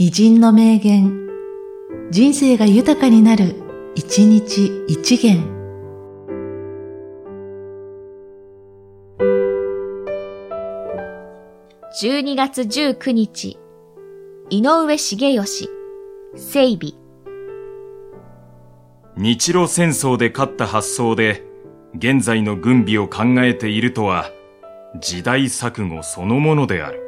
偉人の名言、人生が豊かになる、一日一元。12月19日、井上重義、整備。日露戦争で勝った発想で、現在の軍備を考えているとは、時代錯誤そのものである。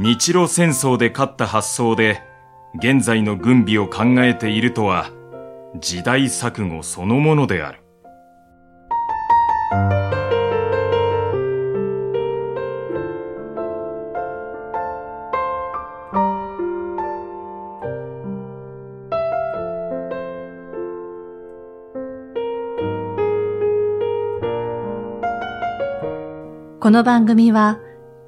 日露戦争で勝った発想で、現在の軍備を考えているとは、時代錯誤そのものである。この番組は、